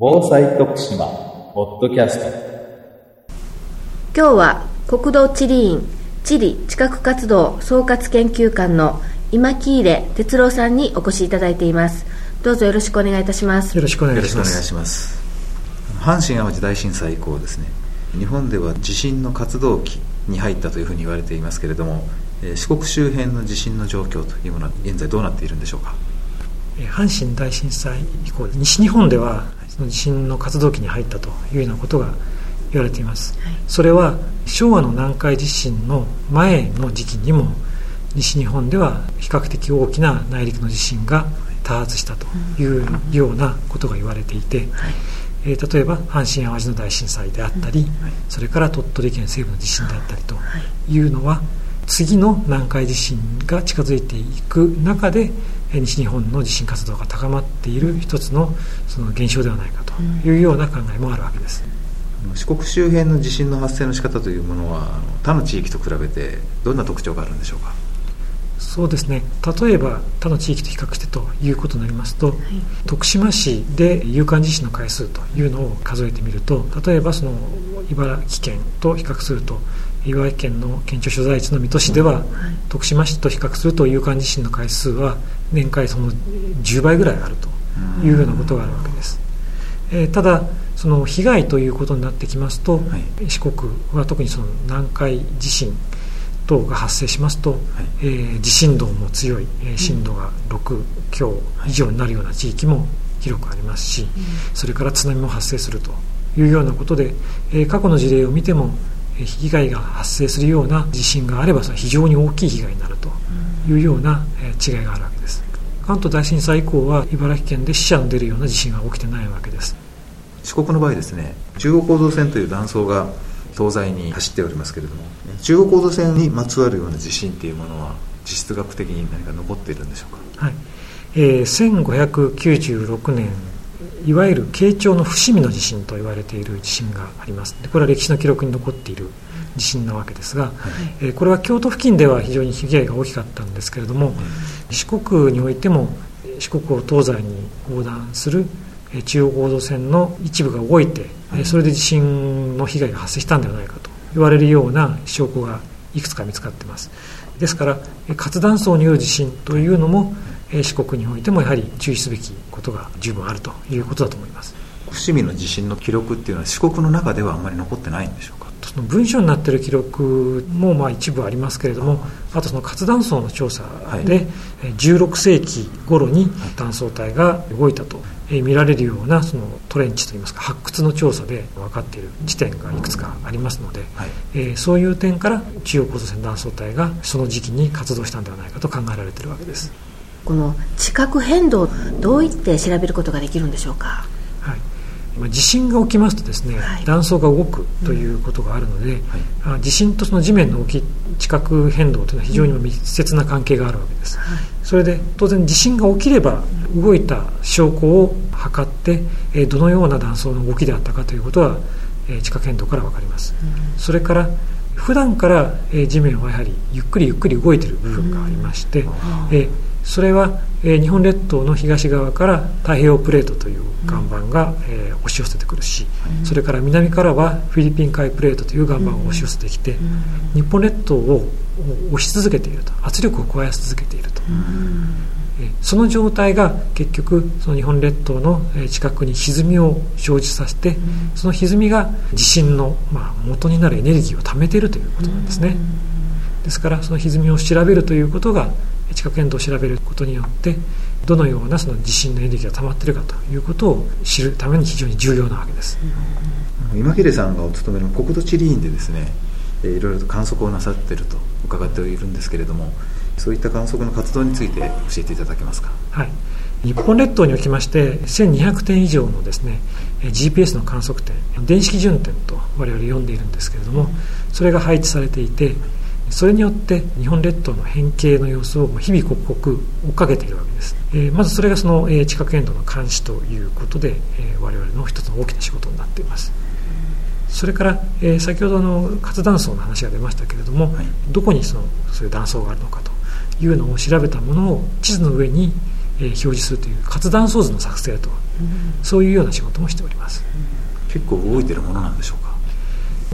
防災徳島ポッドキャスト。今日は国土地理院地理地殻活動総括研究官の今木入哲郎さんにお越しいただいています。どうぞよろしくお願いいたします。よろしくお願いしますよろしくお願いします。阪神・淡路大震災以降ですね日本では地震の活動期に入ったというふうに言われていますけれどもえー四国周辺の地震の状況というものは現在どうなっているんでしょうか？えー阪神大震災以降西日本ではその地震の活動期に入ったというようなことが言われています、それは昭和の南海地震の前の時期にも西日本では比較的大きな内陸の地震が多発したというようなことが言われていて、えー例えば阪神・淡路の大震災であったり、それから鳥取県西部の地震であったりとい。うのは次の南海地震が近づいていく中でえー西日本の地震活動が高まっている一つのその現象ではないかというような考えもあるわけです。四国周辺の地震の発生の仕方というものは他の地域と比べてどんな特徴があるんでしょうか？そうですね。例えば他の地域と比較してということになりますと、徳島市で有感地震の回数というのを数えてみると例えばその茨城県と比較すると茨城県の県庁所在地の水戸市では、徳島市と比較すると有感地震の回数は年間その10倍ぐらいあるというようなことがあるわけです。えーただその被害ということになってきますと、はい。四国は特にその南海地震等が発生しますと、えー地震動も強い、えー震度が6強以上になるような地域も広くありますし、それから津波も発生するというようなことで、えー過去の事例を見てもえー被害が発生するような地震があればそれは非常に大きい被害になるというような、えー違いがあるわけです。関東大震災以降は茨城県で死者の出るような地震が起きてないわけです。四国の場合ですね中央構造線という断層が東西に走っておりますけれども中央構造線にまつわるような地震っていうものは地質学的に何か残っているんでしょうか？はい。えー1596年いわゆる慶長の伏見の地震と言われている地震があります。でこれは歴史の記録に残っている地震なわけですが、えーこれは京都付近では非常に被害が大きかったんですけれども、四国においても四国を東西に横断するえー中央構造線の一部が動いて、えーそれで地震の被害が発生したんではないかと言われるような証拠がいくつか見つかっています。ですからえー活断層による地震というのもえー四国においてもやはり注意すべきことが十分あるということだと思います。伏見の地震の記録っていうのは四国の中ではあんまり残ってないんでしょうか？その文書になっている記録もまあ一部ありますけれどもあとその活断層の調査で、はい。えー16世紀頃に断層帯が動いたとえー見られるようなそのトレンチといいますか発掘の調査で分かっている地点がいくつかありますので、はい。えーそういう点から中央構造線断層帯がその時期に活動したんではないかと考えられているわけです。この地殻変動どういって調べることができるんでしょうか？はいまあ地震が起きますとですね、はい。断層が動くということがあるので、あ地震とその地面の動き地殻変動というのは非常に密接な関係があるわけです、それで当然地震が起きれば動いた証拠を測って、えーどのような断層の動きであったかということは、えー地殻変動から分かります、それから普段から、えー地面はやはりゆっくりゆっくり動いている部分がありまして、えーそれは、えー日本列島の東側から太平洋プレートという岩盤が、えー押し寄せてくるし、それから南からはフィリピン海プレートという岩盤が押し寄せてきて、日本列島を押し続けていると圧力を加え続けていると、えーその状態が結局その日本列島のえー近くに歪みを生じさせて、その歪みが地震の、まあ、元になるエネルギーを貯めているということなんですね。ですからその歪みを調べるということが地殻変動を調べることによってどのようなその地震のエネルギーが溜まっているかということを知るために非常に重要なわけです。今秀さんがお勤めの国土地理院でですねえーいろいろと観測をなさっていると伺っているんですけれどもそういった観測の活動について教えていただけますか？はい、日本列島におきまして1200点以上のですねえー GPS の観測点電子基準点と我々呼んでいるんですけれどもそれが配置されていてそれによって日本列島の変形の様子を日々刻々追っかけているわけです、えーまずそれがその、えー地殻変動の監視ということで、えー我々の一つの大きな仕事になっています。それから、えー先ほどの活断層の話が出ましたけれども、はい。どこにそのそういう断層があるのかというのを調べたものを地図の上に、えー表示するという活断層図の作成とそういうような仕事もしております。結構動いてるものなんでしょうか？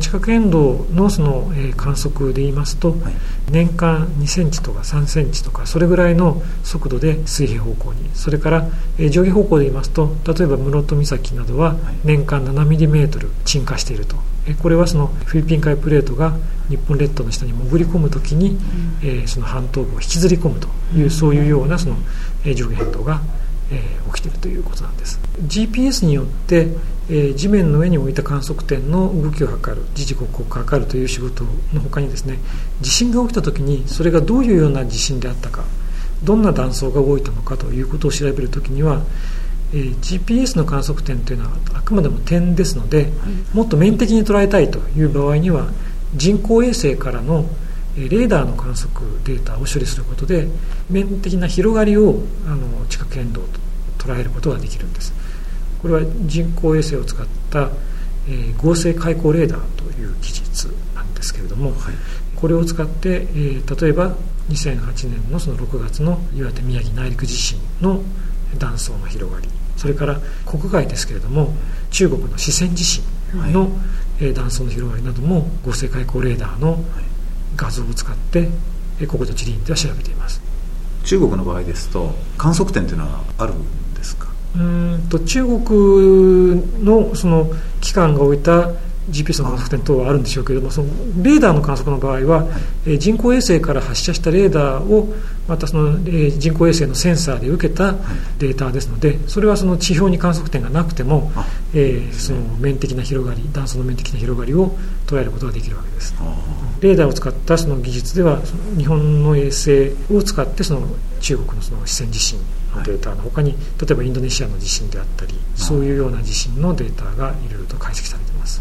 地殻変動のその、えー観測で言いますと、はい。年間2センチとか3センチとかそれぐらいの速度で水平方向にそれから、えー上下方向で言いますと例えば室戸岬などは年間7ミリメートル沈下していると、えーこれはそのフィリピン海プレートが日本列島の下に潜り込むときに、えーその半島部を引きずり込むというそういうようなその、えー上下変動が、えー起きているということなんです。GPS によって、えー地面の上に置いた観測点の動きを測る時時刻を測るという仕事の他にですね地震が起きた時にそれがどういうような地震であったかどんな断層が動いたのかということを調べるときには、えー GPS の観測点というのはあくまでも点ですので、もっと面的に捉えたいという場合には人工衛星からのえーレーダーの観測データを処理することで面的な広がりをあの地殻変動と捉えることができるんです。これは人工衛星を使った、えー合成開口レーダーという技術なんですけれども、はい。これを使って、えー例えば2008年のその6月の岩手宮城内陸地震の断層の広がりそれから国外ですけれども中国の四川地震の、えー断層の広がりなども合成開口レーダーの画像を使ってえー国土地理院では調べています。中国の場合ですと観測点というのはあるんですか？うーんと中国のその機関が置いた GPS の観測点等はあるんでしょうけれどもそのレーダーの観測の場合は、えー人工衛星から発射したレーダーをまたその、えー人工衛星のセンサーで受けたデータですのでそれはその地表に観測点がなくてもあ、えーその面的な広がり断層の面的な広がりを捉えることができるわけです。あレーダーを使ったその技術では日本の衛星を使ってその中国のその四川地震のデータの他に、例えばインドネシアの地震であったりそういうような地震のデータがいろいろと解析されています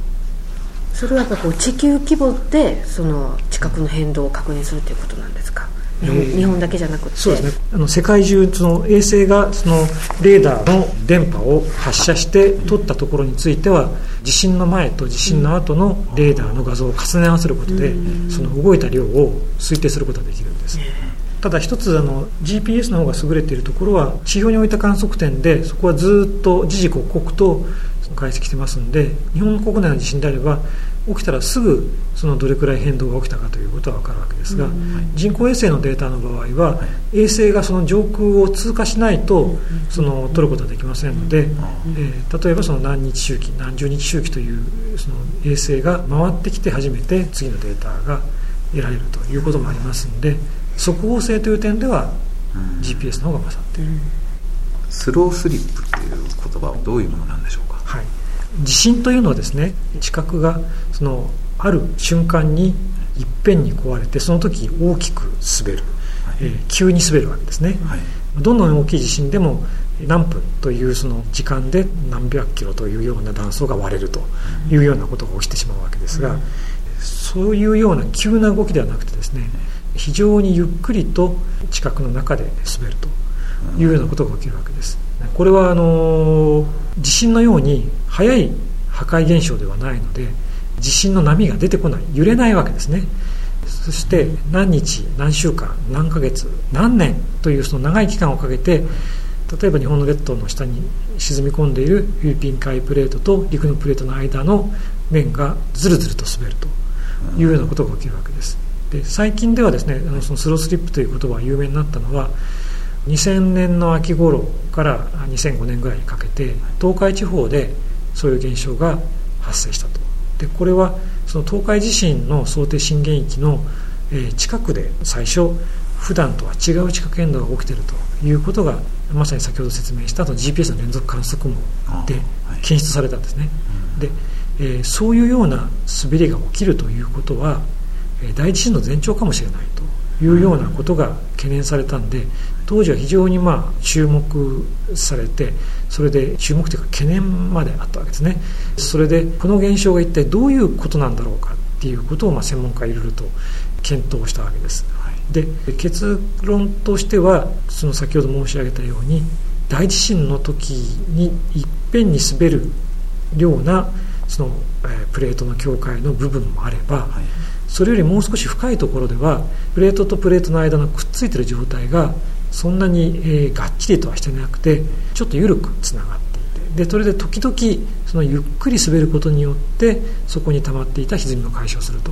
それはやっぱこう地球規模でその地殻の変動を確認するということなんですか？日本,、えー。日本だけじゃなくて。そうですね。あの世界中その衛星がそのレーダーの電波を発射して撮ったところについては地震の前と地震の後のレーダーの画像を重ね合わせることでその動いた量を推定することができるんです。ただ一つあの GPS の方が優れているところは地表に置いた観測点でそこはずっと時々刻々と解析してますんで日本国内の地震であれば起きたらすぐそのどれくらい変動が起きたかということは分かるわけですが、人工衛星のデータの場合は、衛星がその上空を通過しないとその取ることはできませんので、えー例えばその何日周期何十日周期というその衛星が回ってきて初めて次のデータが得られるということもありますので速報性という点では GPS の方が勝っている。スロースリップという言葉はどういうものなんでしょうか？はい、地震というのはですね地殻がそのある瞬間にいっぺんに壊れてその時大きく滑る、えー急に滑るわけですね、はい。どんなに大きい地震でも何分というその時間で何百キロというような断層が割れるというようなことが起きてしまうわけですが、そういうような急な動きではなくてですね非常にゆっくりと地殻の中で滑るというようなことが起きるわけですこれはあの地震のように速い破壊現象ではないので地震の波が出てこない揺れないわけですね。そして何日何週間何ヶ月何年というその長い期間をかけて例えば日本の列島の下に沈み込んでいるフィリピン海プレートと陸のプレートの間の面がずるずると滑るというようなことが起きるわけです。で最近ではですねあのそのスロースリップという言葉が有名になったのは2000年の秋頃から2005年ぐらいにかけて東海地方でそういう現象が発生したと。でこれはその東海地震の想定震源域の、えー近くで最初普段とは違う地殻変動が起きているということがまさに先ほど説明したあと GPS の連続観測網で検出されたんですね、で、えーそういうような滑りが起きるということは、えー大地震の前兆かもしれない。というようなことが懸念されたんで当時は非常にまあ注目されてそれで注目というか懸念まであったわけですね。それでこの現象が一体どういうことなんだろうかっていうことをまあ専門家いろいろと検討したわけです。で結論としてはその先ほど申し上げたように大地震の時にいっぺんに滑るようなその、えープレートの境界の部分もあれば、それよりもう少し深いところではプレートとプレートの間のくっついてる状態がそんなに、えーがっちりとはしてなくてちょっと緩くつながっていてでそれで時々そのゆっくり滑ることによってそこに溜まっていた歪みを解消すると、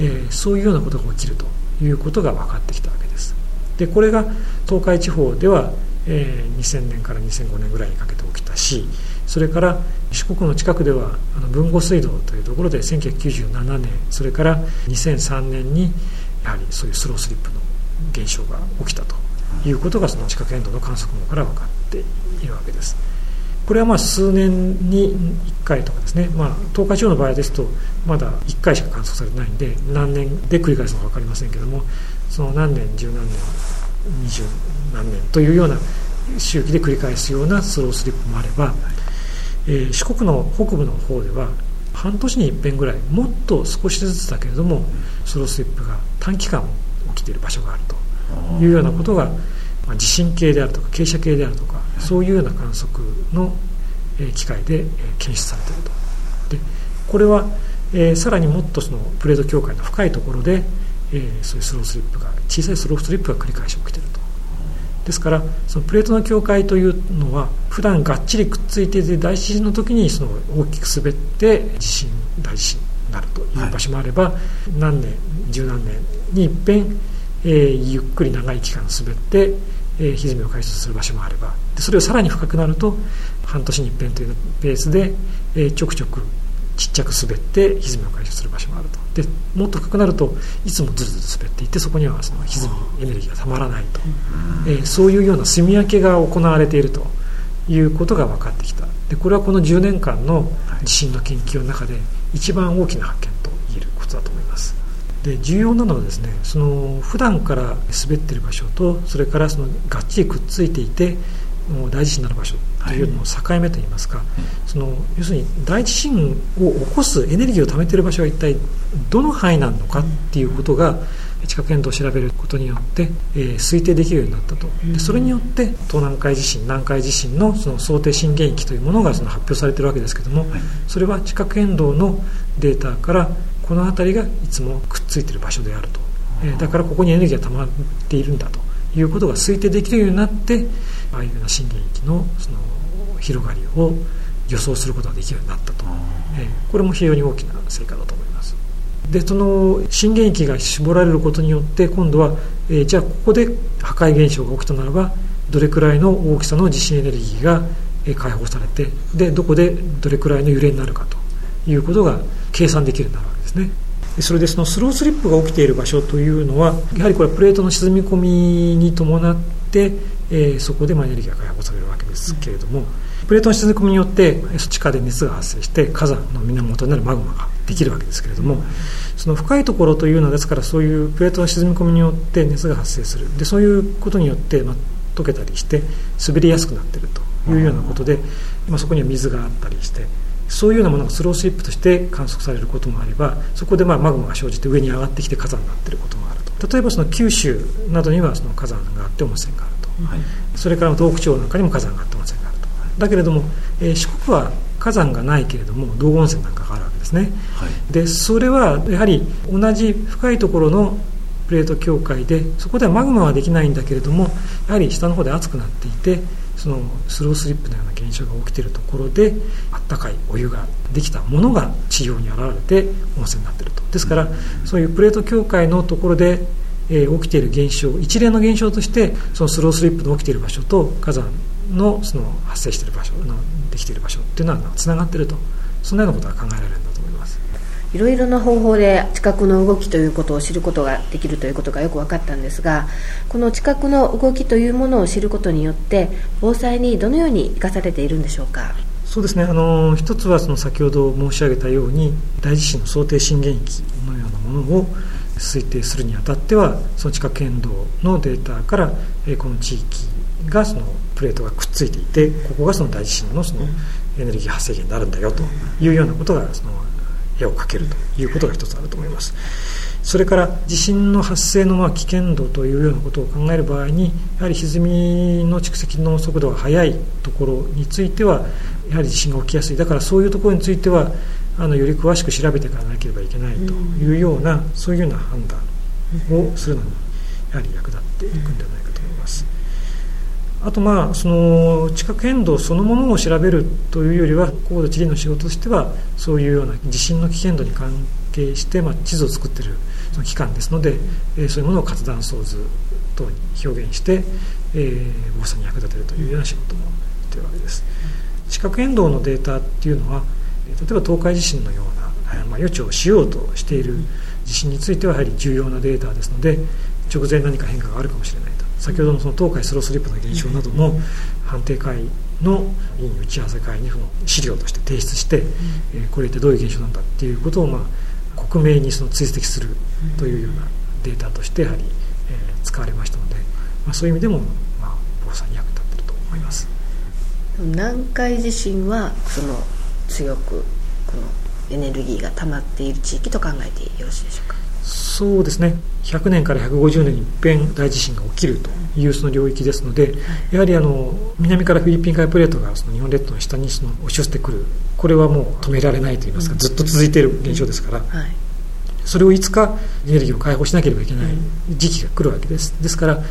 えー、そういうようなことが起きるということが分かってきたわけです。でこれが東海地方では、えー、2000年から2005年ぐらいにかけて起きたしそれから四国の近くではあの豊後水道というところで1997年それから2003年にやはりそういうスロースリップの現象が起きたということがその地殻変動の観測網から分かっているわけです。これはまあ数年に1回とかですね、まあ、東海地方の場合ですとまだ1回しか観測されてないんで何年で繰り返すのか分かりませんけどもその何年十何年二十何年というような周期で繰り返すようなスロースリップもあれば、えー、四国の北部の方では半年に一遍ぐらいもっと少しずつだけれどもスロースリップが短期間起きている場所があるというようなことが、まあ、地震計であるとか傾斜計であるとかそういうような観測の機械で検出されていると。でこれは、えー、さらにもっとそのプレート境界の深いところで、えー、そういうスロースリップが小さいスロースリップが繰り返し起きていると。ですからそのプレートの境界というのは普段がっちりくっついていて大地震の時にその大きく滑って地震大地震になるという場所もあれば、はい、何年十何年にいっぺん、えー、ゆっくり長い期間滑ってえー、歪みを解消する場所もあれば。でそれをさらに深くなると半年に一遍というペースで、えー、ちょくちょくちっちゃく滑って歪みを解消する場所もあると。でもっと深くなるといつもずるずる滑っていってそこにはその歪みエネルギーがたまらないと、えー、そういうような住み分けが行われていると。いうことが分かってきた。でこれはこの10年間の地震の研究の中で一番大きな発見と言えることだと思います。で重要なのはですねその普段から滑ってる場所とそれからそのがっちりくっついていてもう大地震になる場所というのの境目といいますか、はい、その要するに大地震を起こすエネルギーを貯めている場所は一体どの範囲なのかっていうことが地殻変動を調べることによって、えー、推定できるようになったと。でそれによって東南海地震南海地震のその想定震源域というものがその発表されているわけですけども、はい、それは地殻変動のデータからこの辺りがいつもくっついている場所であると、えー、だからここにエネルギーが溜まっているんだということが推定できるようになってああいうような震源域のその広がりを予想することができるようになったと、えー、これも非常に大きな成果だと思います。でその震源域が絞られることによって今度は、えー、じゃあここで破壊現象が起きたならばどれくらいの大きさの地震エネルギーが解放されてでどこでどれくらいの揺れになるかということが計算できるようになるわけですね。それでそのスロースリップが起きている場所というのはやはりこれプレートの沈み込みに伴って、えー、そこでエネルギーが解放されるわけですけれども、プレートの沈み込みによって地下で熱が発生して火山の源になるマグマができるわけですけれども、その深いところというのはですからそういうプレートの沈み込みによって熱が発生する。でそういうことによって、まあ、溶けたりして滑りやすくなってるというようなことで、まあ、そこには水があったりしてそういうようなものがスロースリップとして観測されることもあればそこでまあマグマが生じて上に上がってきて火山になっていることもある。例えばその九州などにはその火山があって温泉があると、はい、それから東北地方なんかにも火山があって温泉があると。だけれども、えー、四国は火山がないけれども道後温泉なんかがあるわけですね、はい、でそれはやはり同じ深いところのプレート境界でそこではマグマはできないんだけれどもやはり下の方で熱くなっていてそのスロースリップのような現象が起きているところであったかいお湯ができたものが地表に現れて温泉になっていると。ですからそういうプレート境界のところで、えー、起きている現象一連の現象としてそのスロースリップの起きている場所と火山のその発生している場所のできている場所っていうのはつながっていると。そんなようなことが考えられるんだいろいろな方法で地殻の動きということを知ることができるということがよく分かったんですがこの地殻の動きというものを知ることによって防災にどのように生かされているんでしょうか？そうですね。あの一つはその先ほど申し上げたように大地震の想定震源域のようなものを推定するにあたってはその地殻変動のデータからこの地域がそのプレートがくっついていてここがその大地震のそのエネルギー発生源になるんだよというようなことがその絵を描けるということが一つあると思いますそれから地震の発生のま危険度というようなことを考える場合にやはり歪みの蓄積の速度が速いところについてはやはり地震が起きやすいだからそういうところについてはあのより詳しく調べていかなければいけないというような、そういうような判断をするのにやはり役立っていくんではないか。あとまあその地殻変動そのものを調べるというよりは高度地理の仕事としてはそういうような地震の危険度に関係して、ま、地図を作ってるその機関ですので、え、そういうものを活断層図等に表現して、え、防災に役立てるというような仕事もしているわけです。地殻変動のデータっていうのは例えば東海地震のような、まあ、予知をしようとしている地震についてはやはり重要なデータですので直前何か変化があるかもしれない先ほどのその東海スロースリップの現象なども判定会の委員打ち合わせ会にその資料として提出して、えー、これってどういう現象なんだっていうことを、まあ、克明にその追跡するというようなデータとしてやはり、えー、使われましたので、まあ、そういう意味でも、まあ、防災に役立っていると思います。南海地震はその強くこのエネルギーが溜まっている地域と考えてよろしいでしょうか？そうですね。100年から150年に一遍大地震が起きるというその領域ですので、やはりあの南からフィリピン海プレートがその日本列島の下にその押し寄せてくるこれはもう止められないといいますか、ずっと続いている現象ですから、それをいつかエネルギーを解放しなければいけない時期が来るわけです。ですから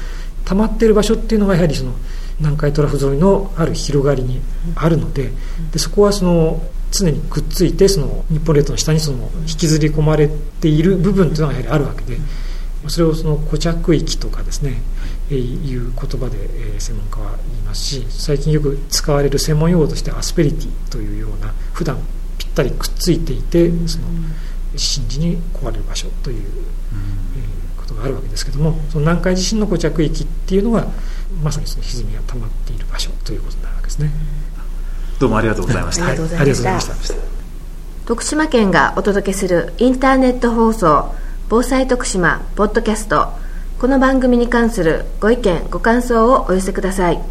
溜まっている場所っていうのがやはりその南海トラフ沿いのある広がりにあるのででそこはその常にくっついてその日本列島の下にその引きずり込まれている部分というのがやはりあるわけでそれをその固着域とかですね、えいう言葉で、え専門家は言いますし最近よく使われる専門用語としてアスペリティというような普段ぴったりくっついていてその地震時に壊れる場所という、えことがあるわけですけどもその南海地震の固着域っていうのがまさにその歪みが溜まっている場所ということになるわけですね。どうもありがとうございました。ありがとうございました。徳島県がお届けするインターネット放送防災徳島ポッドキャストこの番組に関するご意見ご感想をお寄せください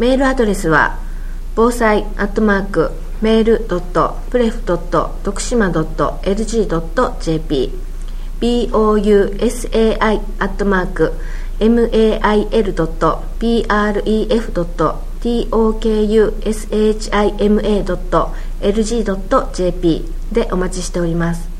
メールアドレスは防災アットマークメールドットプレフドット徳島ドット LG.jp bousai アットマーク tokushima.lg.jp でお待ちしております